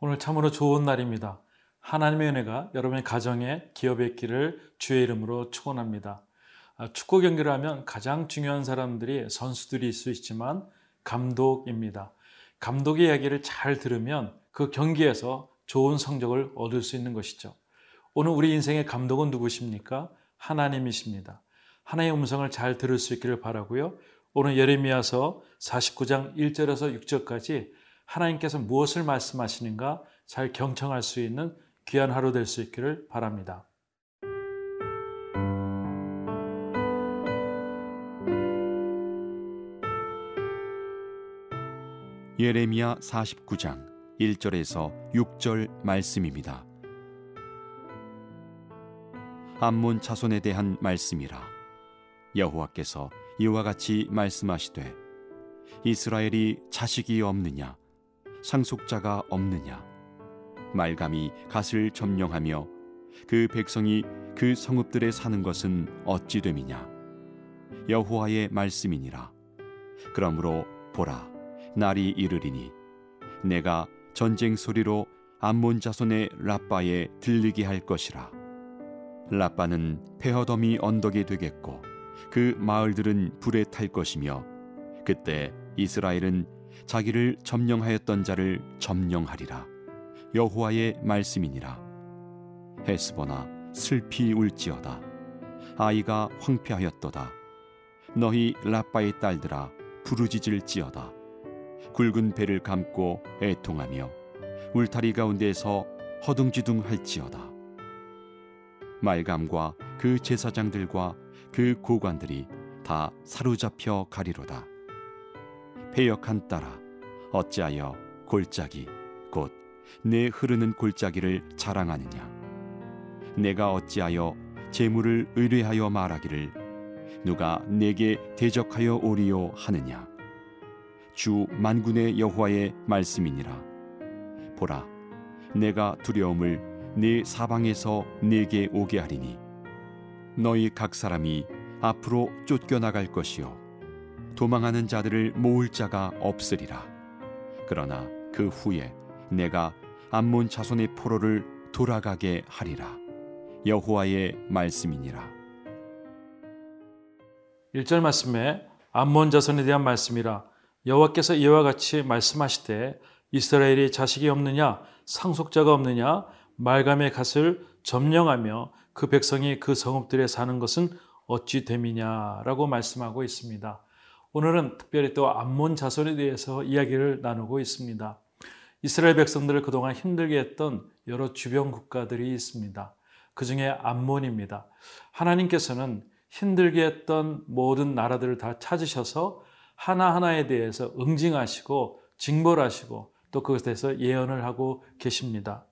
오늘 참으로 좋은 날입니다. 하나님의 은혜가 여러분의 가정에 기업에 있기를 주의 이름으로 축원합니다. 아, 축구 경기를 하면 가장 중요한 사람들이 선수들일 수 있지만 감독입니다. 감독의 이야기를 잘 들으면 그 경기에서 좋은 성적을 얻을 수 있는 것이죠. 오늘 우리 인생의 감독은 누구십니까? 하나님이십니다. 하나님의 음성을 잘 들을 수 있기를 바라고요. 오늘 예레미야서 49장 1절에서 6절까지 하나님께서 무엇을 말씀하시는가 잘 경청할 수 있는 귀한 하루 될 수 있기를 바랍니다. 예레미야 49장 1절에서 6절 말씀입니다. 암몬 자손에 대한 말씀이라 여호와께서 이와 같이 말씀하시되 이스라엘이 자식이 없느냐 상속자가 없느냐? 말감이 갓을 점령하며 그 백성이 그 성읍들에 사는 것은 어찌 됨이냐? 여호와의 말씀이니라. 그러므로 보라 날이 이르리니 내가 전쟁 소리로 암몬 자손의 라빠에 들리게 할 것이라. 라빠는 페허덤이 언덕이 되겠고 그 마을들은 불에 탈 것이며 그때 이스라엘은 자기를 점령하였던 자를 점령하리라. 여호와의 말씀이니라. 헤스보나 슬피 울지어다. 아이가 황폐하였도다. 너희 라빠의 딸들아 부르짖을지어다. 굵은 배를 감고 애통하며 울타리 가운데에서 허둥지둥할지어다. 말감과 그 제사장들과 그 고관들이 다 사로잡혀 가리로다 패역한 딸아 어찌하여 골짜기 곧 내 흐르는 골짜기를 자랑하느냐? 내가 어찌하여 재물을 의뢰하여 말하기를 누가 내게 대적하여 오리요 하느냐? 주 만군의 여호와의 말씀이니라. 보라 내가 두려움을 네 사방에서 내게 오게 하리니 너희 각 사람이 앞으로 쫓겨나갈 것이요 도망하는 자들을 모을 자가 없으리라. 그러나 그 후에 내가 암몬 자손의 포로를 돌아가게 하리라. 여호와의 말씀이니라. 1절 말씀에 암몬 자손에 대한 말씀이라. 여호와께서 이와 같이 말씀하시되 이스라엘이 자식이 없느냐 상속자가 없느냐 말감의 갓을 점령하며 그 백성이 그 성읍들에 사는 것은 어찌 됨이냐라고 말씀하고 있습니다. 오늘은 특별히 또 암몬 자손에 대해서 이야기를 나누고 있습니다. 이스라엘 백성들을 그동안 힘들게 했던 여러 주변 국가들이 있습니다. 그 중에 암몬입니다. 하나님께서는 힘들게 했던 모든 나라들을 다 찾으셔서 하나하나에 대해서 응징하시고 징벌하시고 또 그것에 대해서 예언을 하고 계십니다.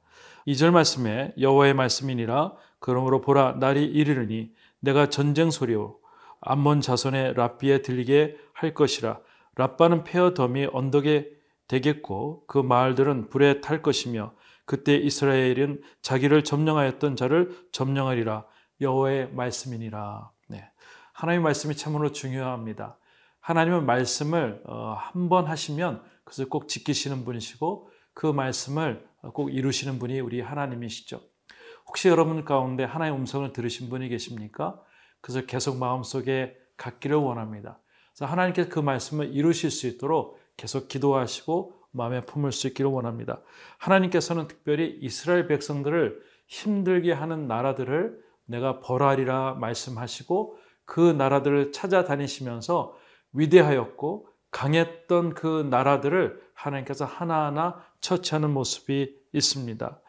2절 말씀에 여호와의 말씀이니라 그러므로 보라 날이 이르르니 내가 전쟁 소리로 암몬 자손의 랍비에 들리게 할 것이라 랍바는 페어 덤이 언덕에 되겠고 그 마을들은 불에 탈 것이며 그때 이스라엘은 자기를 점령하였던 자를 점령하리라 여호와의 말씀이니라. 네. 하나님의 말씀이 참으로 중요합니다. 하나님은 말씀을 어, 한번 하시면 그것을 꼭 지키시는 분이시고 그 말씀을 꼭 이루시는 분이 우리 하나님이시죠. 혹시 여러분 가운데 하나님의 음성을 들으신 분이 계십니까? 그래서 계속 마음속에 갖기를 원합니다. 그래서 하나님께서 그 말씀을 이루실 수 있도록 계속 기도하시고 마음에 품을 수 있기를 원합니다. 하나님께서는 특별히 이스라엘 백성들을 힘들게 하는 나라들을 내가 벌하리라 말씀하시고 그 나라들을 찾아다니시면서 위대하였고 강했던 그 나라들을 하나님께서 하나하나 처치하는 모습이 있습니다.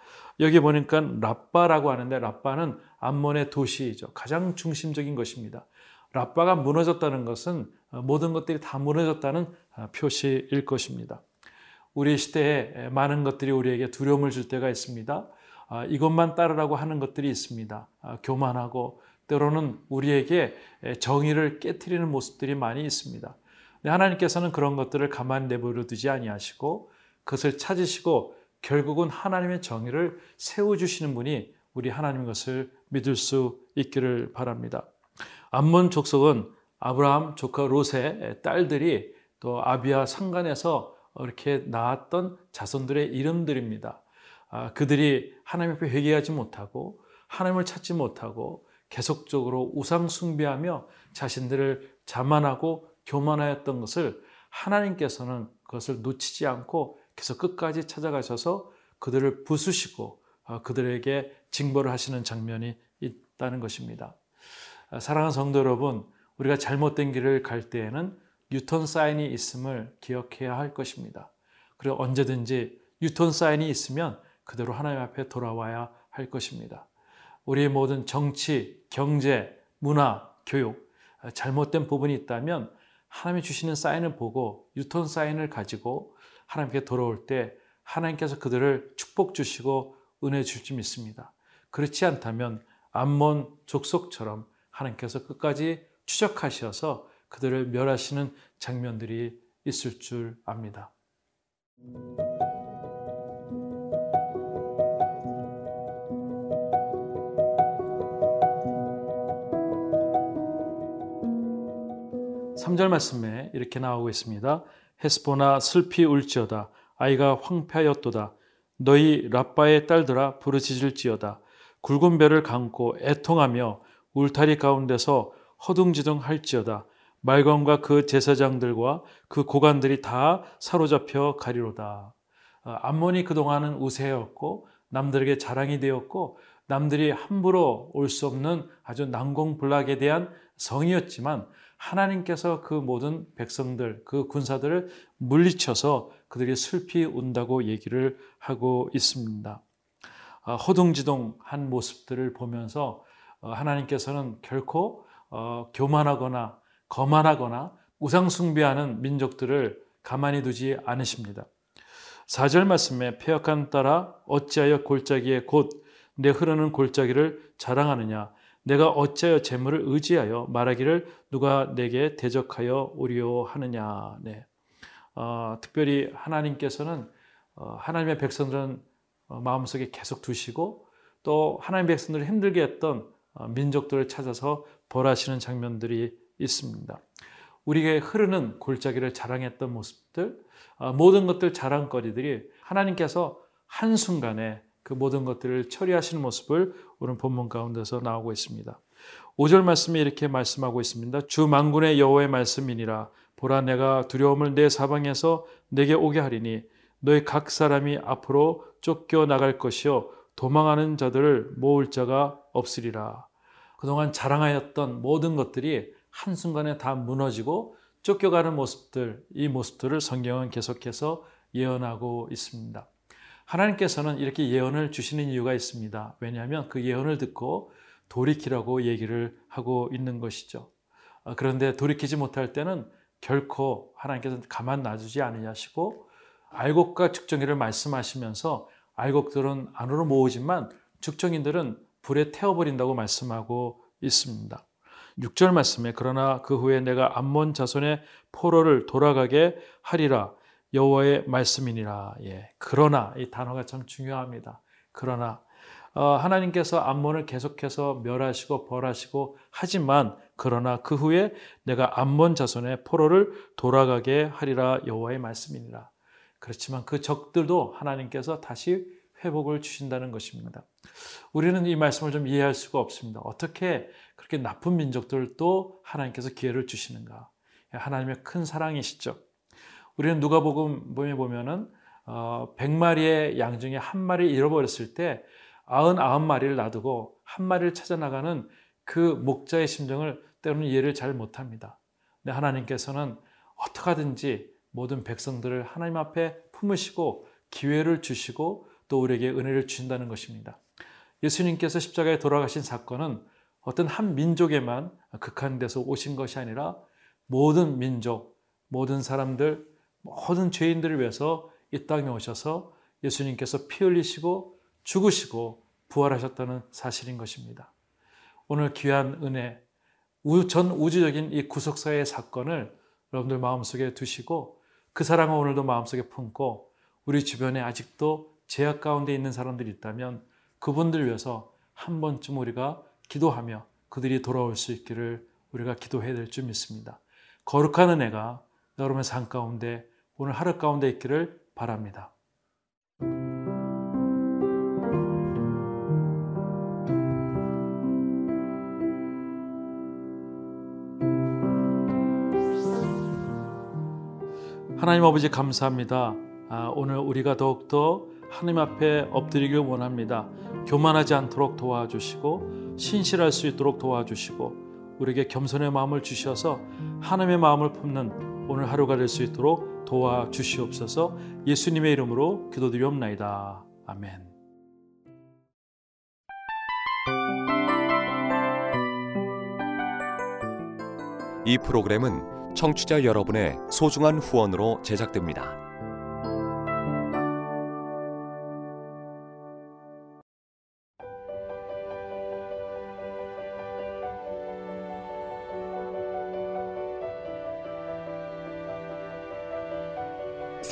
여기 보니까 라빠라고 하는데 라빠는 암몬의 도시이죠. 가장 중심적인 것입니다. 라빠가 무너졌다는 것은 모든 것들이 다 무너졌다는 표시일 것입니다. 우리 시대에 많은 것들이 우리에게 두려움을 줄 때가 있습니다. 아, 이것만 따르라고 하는 것들이 있습니다. 아, 교만하고 때로는 우리에게 정의를 깨뜨리는 모습들이 많이 있습니다. 하나님께서는 그런 것들을 가만히 내버려 두지 아니하시고 그것을 찾으시고 결국은 하나님의 정의를 세워주시는 분이 우리 하나님 것을 믿을 수 있기를 바랍니다. 암몬 족속은 아브라함 조카 롯의 딸들이 또 아비아 상간에서 이렇게 낳았던 자손들의 이름들입니다. 아, 그들이 하나님 앞에 회개하지 못하고 하나님을 찾지 못하고 계속적으로 우상 숭배하며 자신들을 자만하고 교만하였던 것을 하나님께서는 그것을 놓치지 않고 계속 끝까지 찾아가셔서 그들을 부수시고 어, 그들에게 징벌을 하시는 장면이 있다는 것입니다. 아, 사랑하는 성도 여러분, 우리가 잘못된 길을 갈 때에는 유턴 사인이 있음을 기억해야 할 것입니다. 그리고 언제든지 유턴 사인이 있으면 그대로 하나님 앞에 돌아와야 할 것입니다. 우리의 모든 정치, 경제, 문화, 교육, 아, 잘못된 부분이 있다면 하나님이 주시는 사인을 보고 유턴 사인을 가지고 하나님께 돌아올 때 하나님께서 그들을 축복 주시고 은혜 줄줄 믿습니다. 그렇지 않다면 암몬 족속처럼 하나님께서 끝까지 추적하셔서 그들을 멸하시는 장면들이 있을 줄 압니다. 3절 말씀에 이렇게 나오고 있습니다. 헤스보나 슬피 울지어다 아이가 황폐하였도다 너희 라빠의 딸들아 부르짖을지어다 굵은 배를 감고 애통하며 울타리 가운데서 허둥지둥 할지어다 말검과 그 제사장들과 그 고관들이 다 사로잡혀 가리로다. 아, 암몬이 그동안은 우세였고 남들에게 자랑이 되었고 남들이 함부로 올 수 없는 아주 난공불락에 대한 성이었지만 하나님께서 그 모든 백성들, 그 군사들을 물리쳐서 그들이 슬피 운다고 얘기를 하고 있습니다. 아, 허둥지둥한 모습들을 보면서 어, 하나님께서는 결코 어, 교만하거나 거만하거나 우상숭배하는 민족들을 가만히 두지 않으십니다. 4절 말씀에 폐역한 따라 어찌하여 골짜기에 곧 내 흐르는 골짜기를 자랑하느냐 내가 어찌하여 재물을 의지하여 말하기를 누가 내게 대적하여 오리오 하느냐 네. 어, 특별히 하나님께서는 어, 하나님의 백성들은 어, 마음속에 계속 두시고 또 하나님 백성들을 힘들게 했던 어, 민족들을 찾아서 벌하시는 장면들이 있습니다. 우리에게 흐르는 골짜기를 자랑했던 모습들, 어, 모든 것들 자랑거리들이 하나님께서 한순간에 그 모든 것들을 처리하시는 모습을 오늘 본문 가운데서 나오고 있습니다. 5절 말씀에 이렇게 말씀하고 있습니다. 주 만군의 여호와의 말씀이니라 보라 내가 두려움을 내 사방에서 내게 오게 하리니 너희 각 사람이 앞으로 쫓겨 나갈 것이요 도망하는 자들을 모을 자가 없으리라. 그동안 자랑하였던 모든 것들이 한순간에 다 무너지고 쫓겨가는 모습들, 이 모습들을 성경은 계속해서 예언하고 있습니다. 하나님께서는 이렇게 예언을 주시는 이유가 있습니다. 왜냐하면 그 예언을 듣고 돌이키라고 얘기를 하고 있는 것이죠. 아, 그런데 돌이키지 못할 때는 결코 하나님께서 가만 놔두지 않으시고 알곡과 측정기를 말씀하시면서 알곡들은 안으로 모으지만 측정인들은 불에 태워버린다고 말씀하고 있습니다. 6절 말씀에 그러나 그 후에 내가 암몬 자손의 포로를 돌아가게 하리라 여호와의 말씀이니라. 예. 그러나 이 단어가 참 중요합니다. 그러나 어, 하나님께서 암몬을 계속해서 멸하시고 벌하시고 하지만 그러나 그 후에 내가 암몬 자손의 포로를 돌아가게 하리라 여호와의 말씀이니라. 그렇지만 그 적들도 하나님께서 다시 회복을 주신다는 것입니다. 우리는 이 말씀을 좀 이해할 수가 없습니다. 어떻게 그렇게 나쁜 민족들도 하나님께서 기회를 주시는가? 하나님의 큰 사랑이시죠. 우리는 누가복음에 보면은 어, 100마리의 양 중에 한 마리 잃어버렸을 때 99마리를 놔두고 한 마리를 찾아 나가는 그 목자의 심정을 때로는 이해를 잘 못합니다. 근데 하나님께서는 어떻게 하든지 모든 백성들을 하나님 앞에 품으시고 기회를 주시고 또 우리에게 은혜를 주신다는 것입니다. 예수님께서 십자가에 돌아가신 사건은 어떤 한 민족에만 극한돼서 오신 것이 아니라 모든 민족, 모든 사람들, 모든 죄인들을 위해서 이 땅에 오셔서 예수님께서 피 흘리시고 죽으시고 부활하셨다는 사실인 것입니다. 오늘 귀한 은혜, 전 우주적인 이 구속사의 사건을 여러분들 마음속에 두시고 그 사랑을 오늘도 마음속에 품고 우리 주변에 아직도 제약 가운데 있는 사람들이 있다면 그분들 위해서 한 번쯤 우리가 기도하며 그들이 돌아올 수 있기를 우리가 기도해야 될 줄 믿습니다. 거룩한 은혜가 여러분의 삶 가운데 오늘 하루 가운데 있기를 바랍니다. 하나님 아버지 감사합니다. 아, 오늘 우리가 더욱더 하나님 앞에 엎드리길 원합니다. 교만하지 않도록 도와주시고 신실할 수 있도록 도와주시고 우리에게 겸손의 마음을 주셔서 하나님의 마음을 품는 오늘 하루가 될 수 있도록 도와주시옵소서 예수님의 이름으로 기도드리옵나이다. 아멘. 이 프로그램은 청취자 여러분의 소중한 후원으로 제작됩니다.